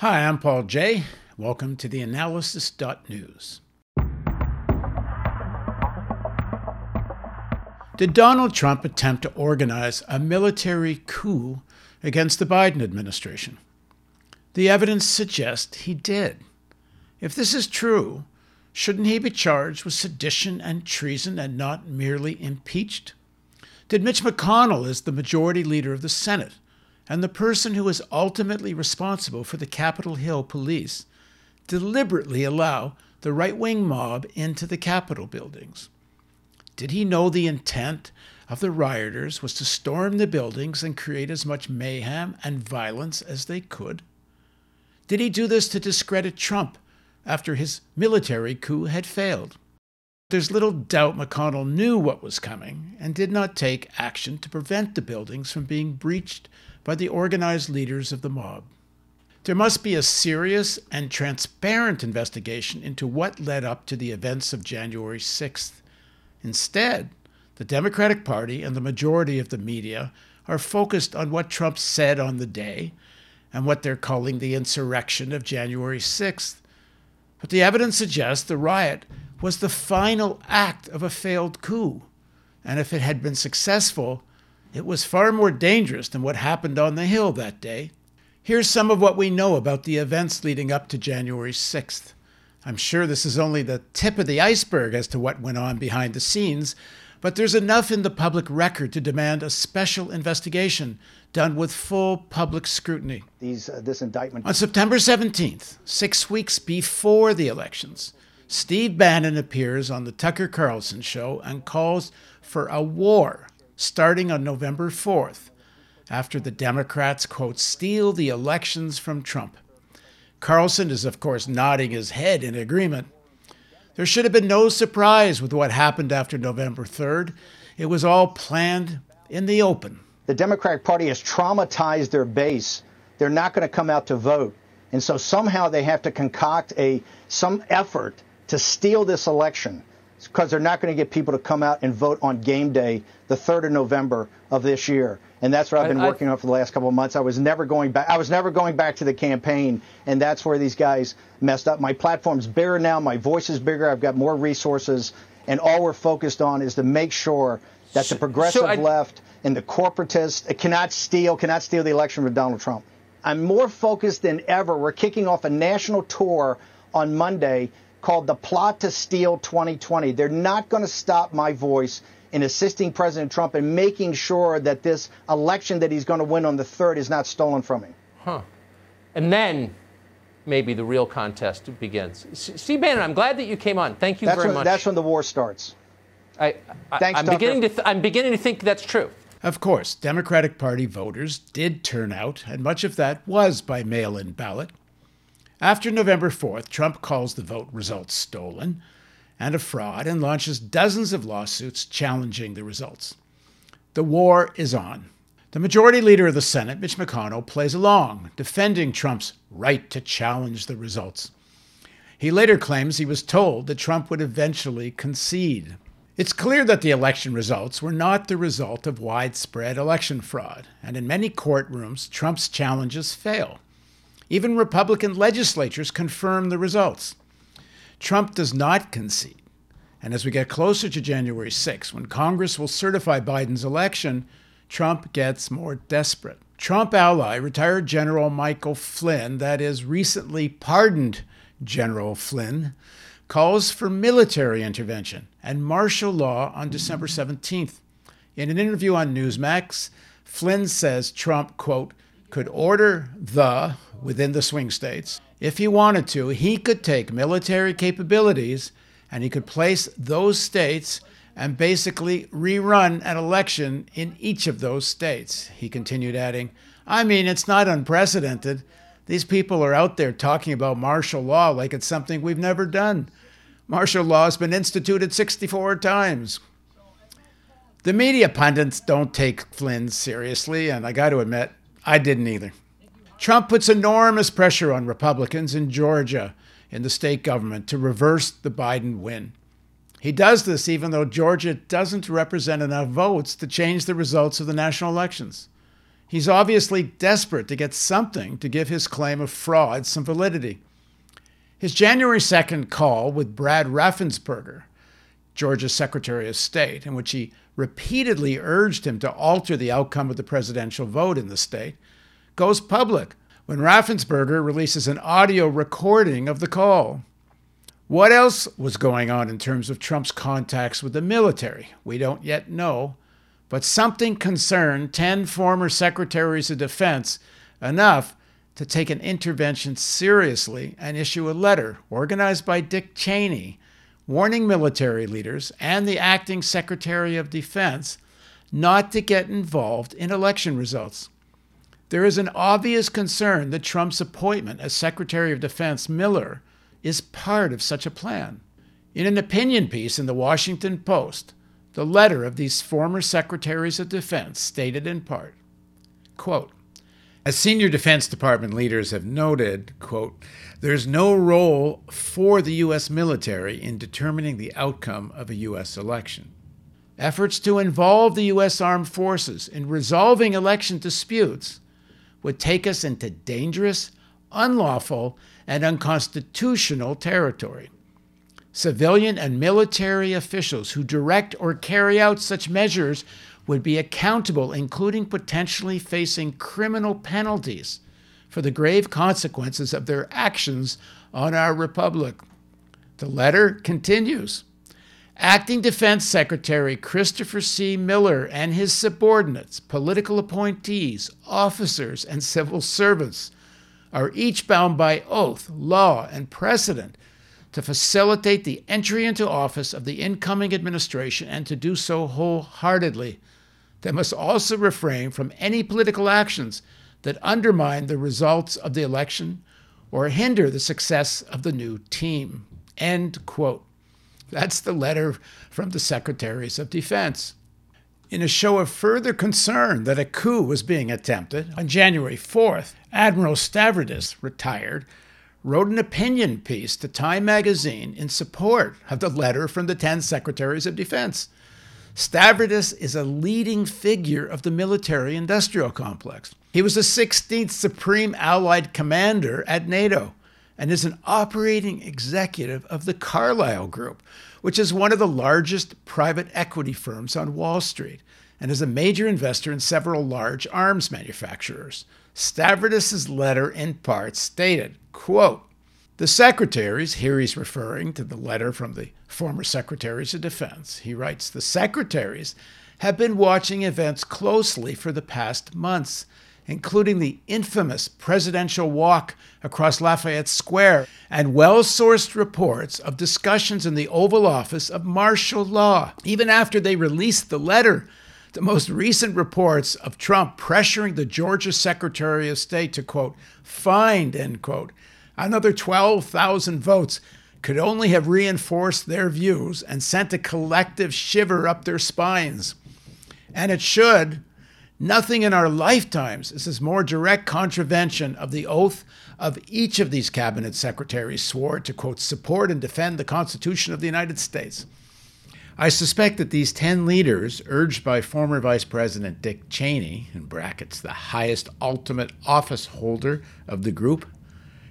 Hi, I'm Paul Jay. Welcome to the Analysis.news. Did Donald Trump attempt to organize a military coup against the Biden administration? The evidence suggests he did. If this is true, shouldn't he be charged with sedition and treason and not merely impeached? Did Mitch McConnell, as the majority leader of the Senate and the person who is ultimately responsible for the Capitol Hill police, deliberately allow the right wing mob into the Capitol buildings? Did he know the intent of the rioters was to storm the buildings and create as much mayhem and violence as they could? Did he do this to discredit Trump after his military coup had failed? There's little doubt McConnell knew what was coming and did not take action to prevent the buildings from being breached by the organized leaders of the mob. There must be a serious and transparent investigation into what led up to the events of January 6th. Instead, the Democratic Party and the majority of the media are focused on what Trump said on the day and what they're calling the insurrection of January 6th. But the evidence suggests the riot was the final act of a failed coup. And if it had been successful, it was far more dangerous than what happened on the Hill that day. Here's some of what we know about the events leading up to January 6th. I'm sure this is only the tip of the iceberg as to what went on behind the scenes, but there's enough in the public record to demand a special investigation done with full public scrutiny. These, uh, this indictment. On September 17th, six weeks before the elections, Steve Bannon appears on the Tucker Carlson show and calls for a war starting on November 4th after the Democrats, quote, steal the elections from Trump. Carlson is, of course, nodding his head in agreement. There should have been no surprise with what happened after November 3rd. It was all planned in the open. The Democratic Party has traumatized their base. They're not going to come out to vote. And so somehow they have to concoct a some effort to steal this election because they're not going to get people to come out and vote on game day, the 3rd of November of this year. And that's what I've been I, working I, on for the last couple of months. I was never going back. I was never going back to the campaign, and that's where these guys messed up. My platform's bigger now. My voice is bigger. I've got more resources, and all we're focused on is to make sure that the progressive so I, left and the corporatists uh, cannot steal, cannot steal the election from Donald Trump. I'm more focused than ever. We're kicking off a national tour on Monday called the Plot to Steal 2020. They're not going to stop my voice in assisting President Trump and making sure that this election that he's going to win on the 3rd is not stolen from him. Huh. And then maybe the real contest begins. Steve Bannon, I'm glad that you came on. Thank you that's very when, much. That's when the war starts. I, I, am beginning to th- I'm beginning to think that's true. Of course, Democratic Party voters did turn out, and much of that was by mail in ballot. After November 4th, Trump calls the vote results stolen and a fraud and launches dozens of lawsuits challenging the results. The war is on. The majority leader of the Senate, Mitch McConnell, plays along, defending Trump's right to challenge the results. He later claims he was told that Trump would eventually concede. It's clear that the election results were not the result of widespread election fraud, and in many courtrooms, Trump's challenges fail. Even Republican legislatures confirm the results. Trump does not concede. And as we get closer to January 6, when Congress will certify Biden's election, Trump gets more desperate. Trump ally, retired General Michael Flynn, that is, recently pardoned General Flynn, calls for military intervention and martial law on December 17th. In an interview on Newsmax, Flynn says Trump, quote, could order the, within the swing states, if he wanted to, he could take military capabilities and he could place those states and basically rerun an election in each of those states. He continued adding, I mean, it's not unprecedented. These people are out there talking about martial law like it's something we've never done. Martial law has been instituted 64 times. The media pundits don't take Flynn seriously, and I got to admit, I didn't either. Trump puts enormous pressure on Republicans in Georgia in the state government to reverse the Biden win. He does this even though Georgia doesn't represent enough votes to change the results of the national elections. He's obviously desperate to get something to give his claim of fraud some validity. His January 2nd call with Brad Raffensperger, Georgia's Secretary of State, in which he repeatedly urged him to alter the outcome of the presidential vote in the state, goes public when Raffensperger releases an audio recording of the call. What else was going on in terms of Trump's contacts with the military? We don't yet know, but something concerned 10 former secretaries of defense enough to take an intervention seriously and issue a letter organized by Dick Cheney warning military leaders and the acting Secretary of Defense not to get involved in election results. There is an obvious concern that Trump's appointment as Secretary of Defense, Miller, is part of such a plan. In an opinion piece in the Washington Post, the letter of these former secretaries of defense stated in part, quote, as senior Defense Department leaders have noted, quote, there's no role for the U.S. military in determining the outcome of a U.S. election. Efforts to involve the U.S. armed forces in resolving election disputes would take us into dangerous, unlawful, and unconstitutional territory. Civilian and military officials who direct or carry out such measures would be accountable, including potentially facing criminal penalties for the grave consequences of their actions on our republic. The letter continues. Acting Defense Secretary Christopher C. Miller and his subordinates, political appointees, officers, and civil servants are each bound by oath, law, and precedent to facilitate the entry into office of the incoming administration and to do so wholeheartedly they must also refrain from any political actions that undermine the results of the election or hinder the success of the new team. End quote. That's the letter from the Secretaries of Defense. In a show of further concern that a coup was being attempted, on January 4th, Admiral Stavridis, retired, wrote an opinion piece to Time magazine in support of the letter from the 10 Secretaries of Defense. Stavridis is a leading figure of the military industrial complex. He was the 16th Supreme Allied Commander at NATO and is an operating executive of the Carlyle Group, which is one of the largest private equity firms on Wall Street and is a major investor in several large arms manufacturers. Stavridis' letter in part stated, quote, the secretaries, here he's referring to the letter from the former secretaries of defense. He writes The secretaries have been watching events closely for the past months, including the infamous presidential walk across Lafayette Square and well sourced reports of discussions in the Oval Office of martial law. Even after they released the letter, the most recent reports of Trump pressuring the Georgia Secretary of State to, quote, find, end quote, Another 12,000 votes could only have reinforced their views and sent a collective shiver up their spines. And it should. Nothing in our lifetimes is this more direct contravention of the oath of each of these cabinet secretaries swore to, quote, support and defend the Constitution of the United States. I suspect that these 10 leaders, urged by former Vice President Dick Cheney, in brackets, the highest ultimate office holder of the group,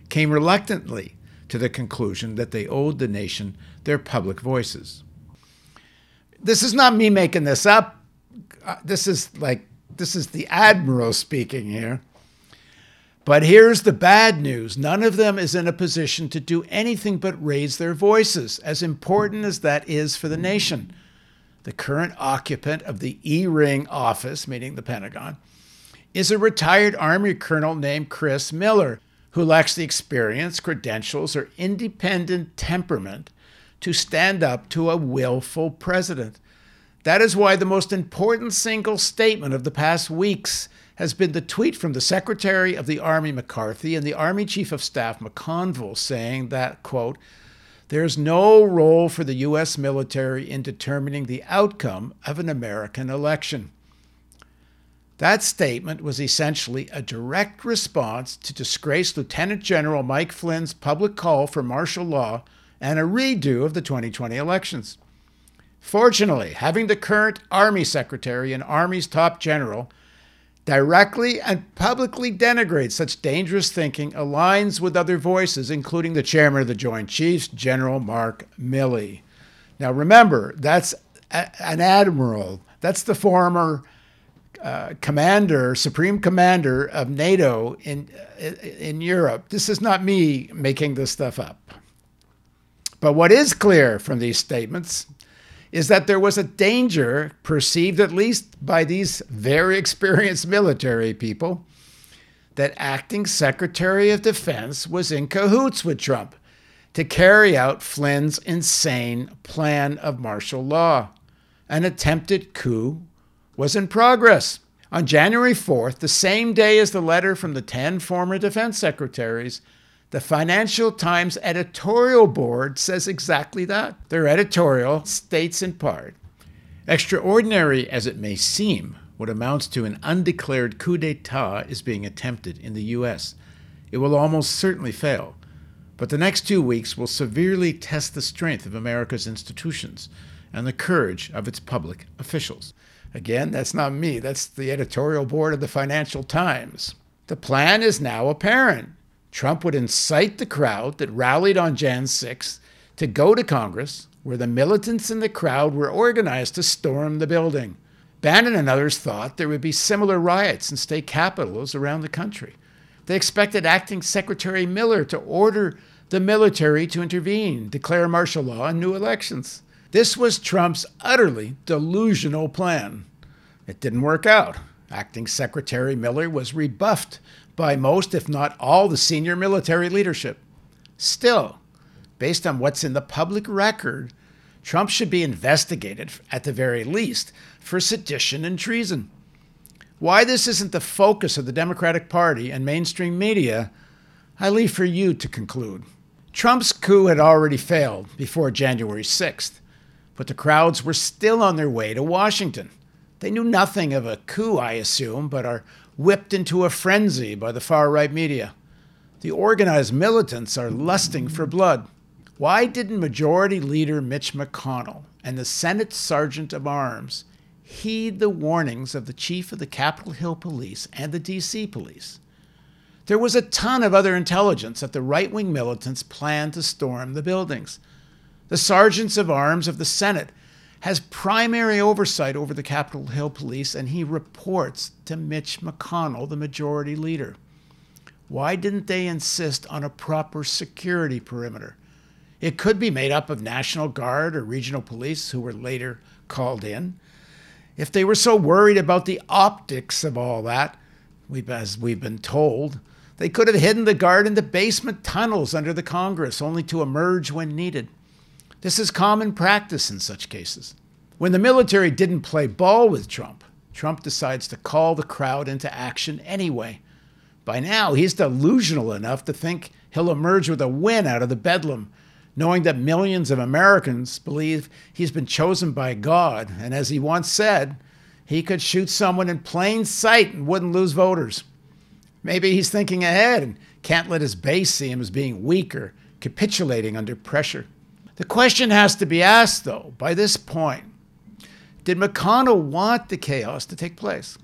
came reluctantly to the conclusion that they owed the nation their public voices. This is not me making this up. Uh, this is like, this is the Admiral speaking here. But here's the bad news none of them is in a position to do anything but raise their voices, as important as that is for the nation. The current occupant of the E Ring office, meaning the Pentagon, is a retired Army colonel named Chris Miller, who lacks the experience, credentials, or independent temperament to stand up to a willful president. That is why the most important single statement of the past weeks has been the tweet from the Secretary of the Army McCarthy and the Army Chief of Staff McConville saying that, quote, there's no role for the U.S. military in determining the outcome of an American election. That statement was essentially a direct response to disgraced Lieutenant General Mike Flynn's public call for martial law and a redo of the 2020 elections. Fortunately, having the current Army Secretary and Army's top general directly and publicly denigrates such dangerous thinking aligns with other voices, including the chairman of the Joint Chiefs, General Mark Milley. Now, remember, that's a, an admiral. That's the former uh, commander, supreme commander of NATO in in Europe. This is not me making this stuff up. But what is clear from these statements is that there was a danger perceived, at least by these very experienced military people, that acting Secretary of Defense was in cahoots with Trump to carry out Flynn's insane plan of martial law. An attempted coup was in progress. On January 4th, the same day as the letter from the 10 former defense secretaries, the Financial Times editorial board says exactly that. Their editorial states in part Extraordinary as it may seem, what amounts to an undeclared coup d'etat is being attempted in the U.S. It will almost certainly fail, but the next two weeks will severely test the strength of America's institutions and the courage of its public officials. Again, that's not me, that's the editorial board of the Financial Times. The plan is now apparent. Trump would incite the crowd that rallied on Jan 6 to go to Congress, where the militants in the crowd were organized to storm the building. Bannon and others thought there would be similar riots in state capitals around the country. They expected Acting Secretary Miller to order the military to intervene, declare martial law, and new elections. This was Trump's utterly delusional plan. It didn't work out. Acting Secretary Miller was rebuffed by most, if not all, the senior military leadership. Still, based on what's in the public record, Trump should be investigated, at the very least, for sedition and treason. Why this isn't the focus of the Democratic Party and mainstream media, I leave for you to conclude. Trump's coup had already failed before January 6th, but the crowds were still on their way to Washington. They knew nothing of a coup, I assume, but are whipped into a frenzy by the far right media. The organized militants are lusting for blood. Why didn't Majority Leader Mitch McConnell and the Senate Sergeant of Arms heed the warnings of the chief of the Capitol Hill Police and the DC Police? There was a ton of other intelligence that the right wing militants planned to storm the buildings. The sergeants of arms of the Senate has primary oversight over the Capitol Hill Police, and he reports to Mitch McConnell, the majority leader. Why didn't they insist on a proper security perimeter? It could be made up of National Guard or regional police who were later called in. If they were so worried about the optics of all that, as we've been told, they could have hidden the guard in the basement tunnels under the Congress, only to emerge when needed. This is common practice in such cases. When the military didn't play ball with Trump, Trump decides to call the crowd into action anyway. By now, he's delusional enough to think he'll emerge with a win out of the bedlam, knowing that millions of Americans believe he's been chosen by God, and as he once said, he could shoot someone in plain sight and wouldn't lose voters. Maybe he's thinking ahead and can't let his base see him as being weak or capitulating under pressure. The question has to be asked, though, by this point did McConnell want the chaos to take place?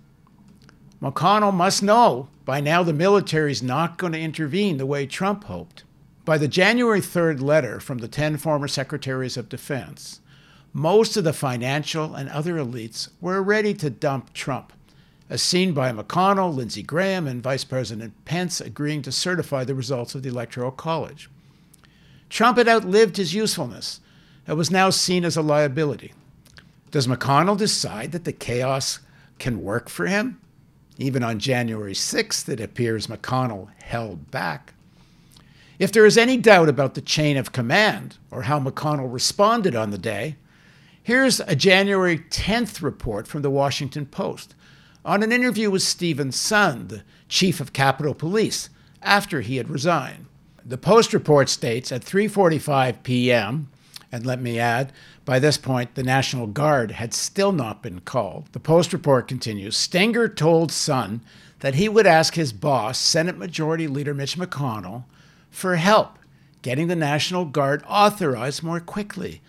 McConnell must know by now the military is not going to intervene the way Trump hoped. By the January 3rd letter from the 10 former secretaries of defense, most of the financial and other elites were ready to dump Trump, as seen by McConnell, Lindsey Graham, and Vice President Pence agreeing to certify the results of the Electoral College. Trump had outlived his usefulness and was now seen as a liability. Does McConnell decide that the chaos can work for him? Even on January 6th, it appears McConnell held back. If there is any doubt about the chain of command or how McConnell responded on the day, here's a January 10th report from the Washington Post on an interview with Steven Sund, the chief of Capitol Police, after he had resigned. The Post report states at 3:45 p.m., and let me add, by this point the National Guard had still not been called. The Post report continues, Stenger told Sund that he would ask his boss, Senate Majority Leader Mitch McConnell, for help getting the National Guard authorized more quickly.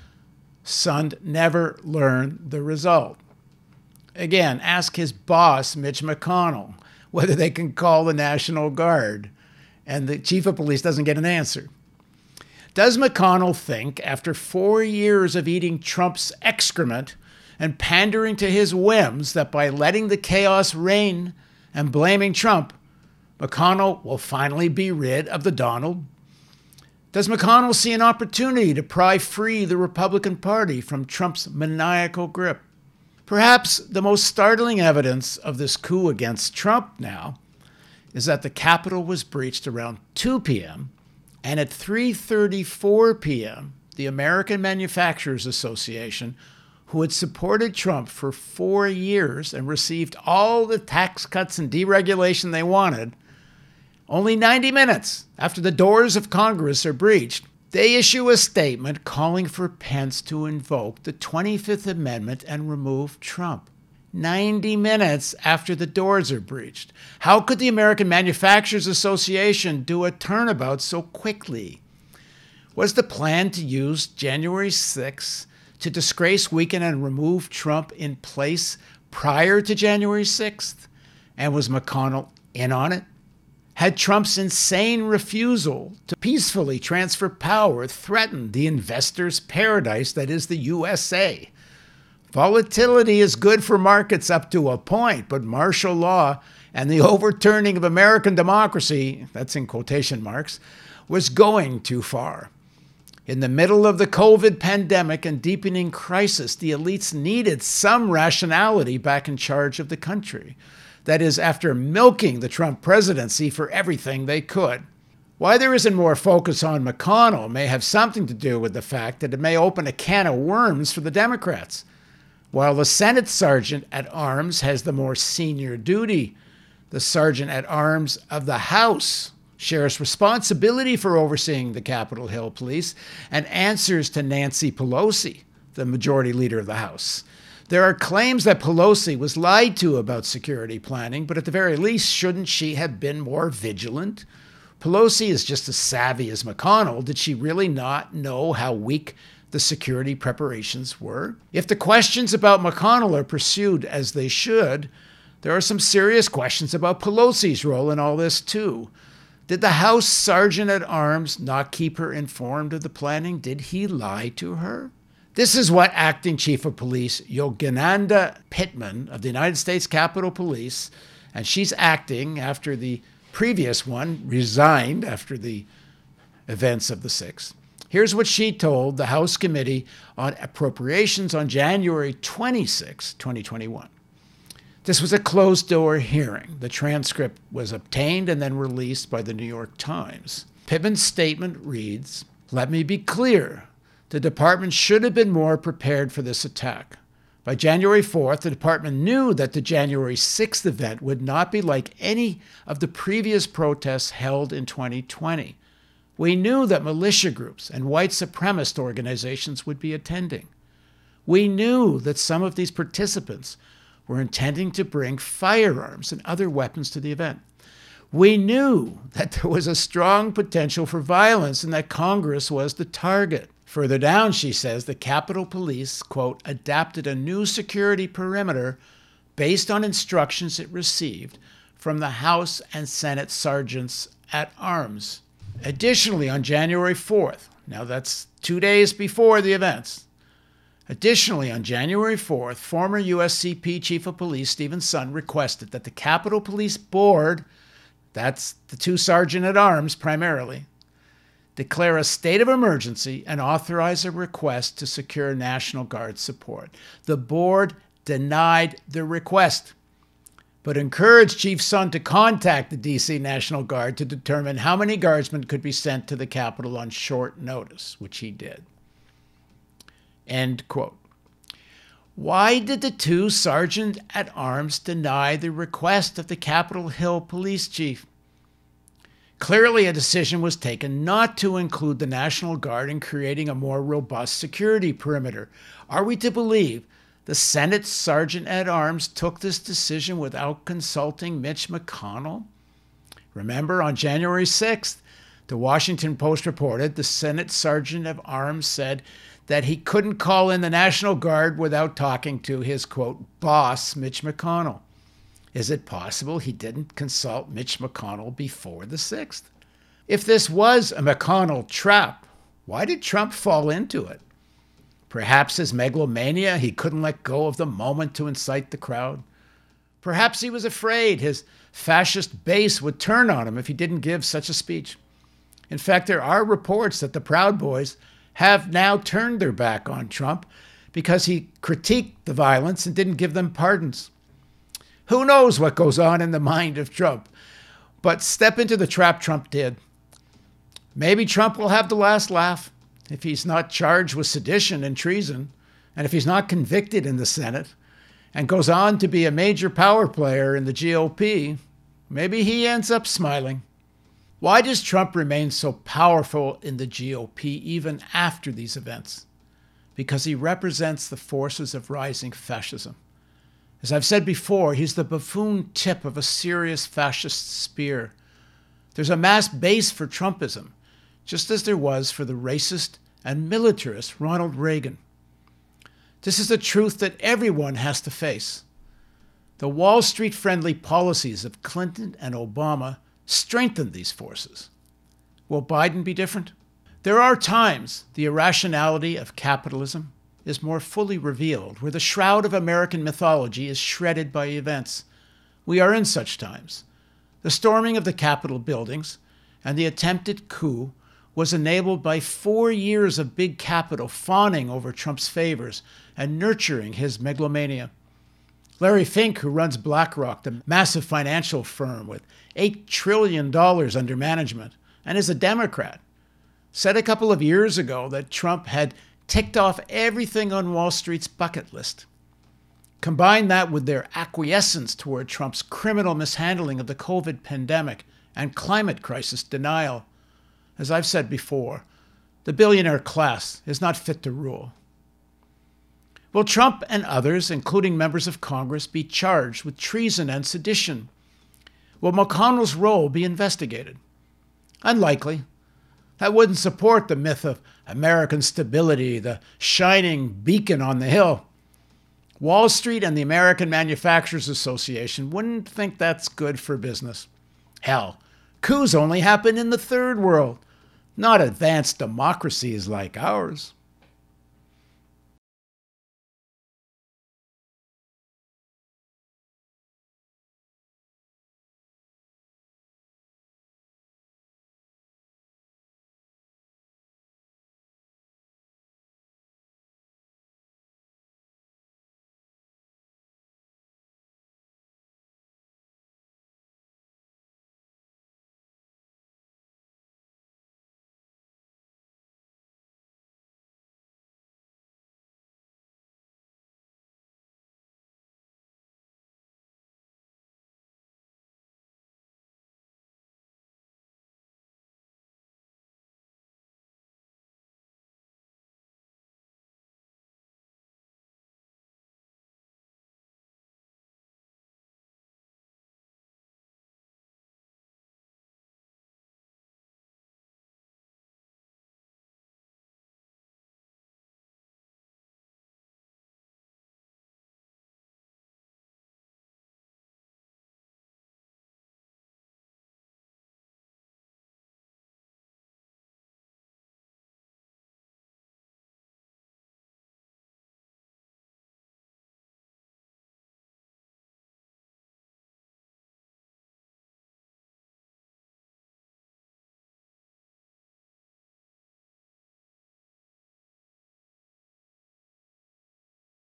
Sund never learned the result. Again, ask his boss, Mitch McConnell, whether they can call the National Guard. And the chief of police doesn't get an answer. Does McConnell think, after four years of eating Trump's excrement and pandering to his whims, that by letting the chaos reign and blaming Trump, McConnell will finally be rid of the Donald? Does McConnell see an opportunity to pry free the Republican Party from Trump's maniacal grip? Perhaps the most startling evidence of this coup against Trump now is that the Capitol was breached around 2 p.m. and at 3:34 p.m. the American Manufacturers Association who had supported Trump for 4 years and received all the tax cuts and deregulation they wanted only 90 minutes after the doors of Congress are breached they issue a statement calling for Pence to invoke the 25th Amendment and remove Trump. 90 minutes after the doors are breached. How could the American Manufacturers Association do a turnabout so quickly? Was the plan to use January 6th to disgrace weaken and remove Trump in place prior to January 6th? And was McConnell in on it? Had Trump's insane refusal to peacefully transfer power threatened the investor's paradise that is the USA? Volatility is good for markets up to a point, but martial law and the overturning of American democracy, that's in quotation marks, was going too far. In the middle of the COVID pandemic and deepening crisis, the elites needed some rationality back in charge of the country. That is, after milking the Trump presidency for everything they could. Why there isn't more focus on McConnell may have something to do with the fact that it may open a can of worms for the Democrats. While the Senate Sergeant at Arms has the more senior duty, the Sergeant at Arms of the House shares responsibility for overseeing the Capitol Hill Police and answers to Nancy Pelosi, the majority leader of the House. There are claims that Pelosi was lied to about security planning, but at the very least, shouldn't she have been more vigilant? Pelosi is just as savvy as McConnell. Did she really not know how weak the security preparations were? If the questions about McConnell are pursued as they should, there are some serious questions about Pelosi's role in all this, too. Did the House Sergeant at Arms not keep her informed of the planning? Did he lie to her? This is what acting chief of police Yogananda Pittman of the United States Capitol Police, and she's acting after the previous one resigned after the events of the 6th. Here's what she told the House Committee on Appropriations on January 26, 2021. This was a closed door hearing. The transcript was obtained and then released by the New York Times. Pittman's statement reads Let me be clear. The department should have been more prepared for this attack. By January 4th, the department knew that the January 6th event would not be like any of the previous protests held in 2020. We knew that militia groups and white supremacist organizations would be attending. We knew that some of these participants were intending to bring firearms and other weapons to the event. We knew that there was a strong potential for violence and that Congress was the target. Further down, she says the Capitol Police, quote, adapted a new security perimeter based on instructions it received from the House and Senate sergeants at arms. Additionally, on January 4th, now that's two days before the events, Additionally, on January 4th, former USCP Chief of Police Steven Sund requested that the Capitol Police Board, that's the two sergeant at arms primarily, declare a state of emergency, and authorize a request to secure National Guard support. The board denied the request, but encouraged Chief Sund to contact the DC National Guard to determine how many guardsmen could be sent to the Capitol on short notice, which he did. End quote. Why did the two sergeant at arms deny the request of the Capitol Hill police chief? Clearly, a decision was taken not to include the National Guard in creating a more robust security perimeter. Are we to believe the Senate Sergeant at Arms took this decision without consulting Mitch McConnell? Remember, on January 6th, The Washington Post reported the Senate Sergeant at Arms said that he couldn't call in the National Guard without talking to his quote boss, Mitch McConnell. Is it possible he didn't consult Mitch McConnell before the 6th? If this was a McConnell trap, why did Trump fall into it? Perhaps his megalomania, he couldn't let go of the moment to incite the crowd. Perhaps he was afraid his fascist base would turn on him if he didn't give such a speech. In fact, there are reports that the Proud Boys have now turned their back on Trump because he critiqued the violence and didn't give them pardons. Who knows what goes on in the mind of Trump? But step into the trap Trump did. Maybe Trump will have the last laugh if he's not charged with sedition and treason, and if he's not convicted in the Senate, and goes on to be a major power player in the GOP. Maybe he ends up smiling. Why does Trump remain so powerful in the GOP even after these events? Because he represents the forces of rising fascism. As I've said before, he's the buffoon tip of a serious fascist spear. There's a mass base for Trumpism, just as there was for the racist and militarist Ronald Reagan. This is a truth that everyone has to face. The Wall Street friendly policies of Clinton and Obama strengthened these forces. Will Biden be different? There are times the irrationality of capitalism is more fully revealed, where the shroud of American mythology is shredded by events. We are in such times. The storming of the Capitol buildings and the attempted coup was enabled by four years of big capital fawning over Trump's favors and nurturing his megalomania. Larry Fink, who runs BlackRock, the massive financial firm with $8 trillion under management, and is a Democrat, said a couple of years ago that Trump had ticked off everything on Wall Street's bucket list. Combine that with their acquiescence toward Trump's criminal mishandling of the COVID pandemic and climate crisis denial. As I've said before, the billionaire class is not fit to rule. Will Trump and others, including members of Congress, be charged with treason and sedition? Will McConnell's role be investigated? Unlikely. That wouldn't support the myth of American stability, the shining beacon on the hill. Wall Street and the American Manufacturers Association wouldn't think that's good for business. Hell, coups only happen in the third world, not advanced democracies like ours.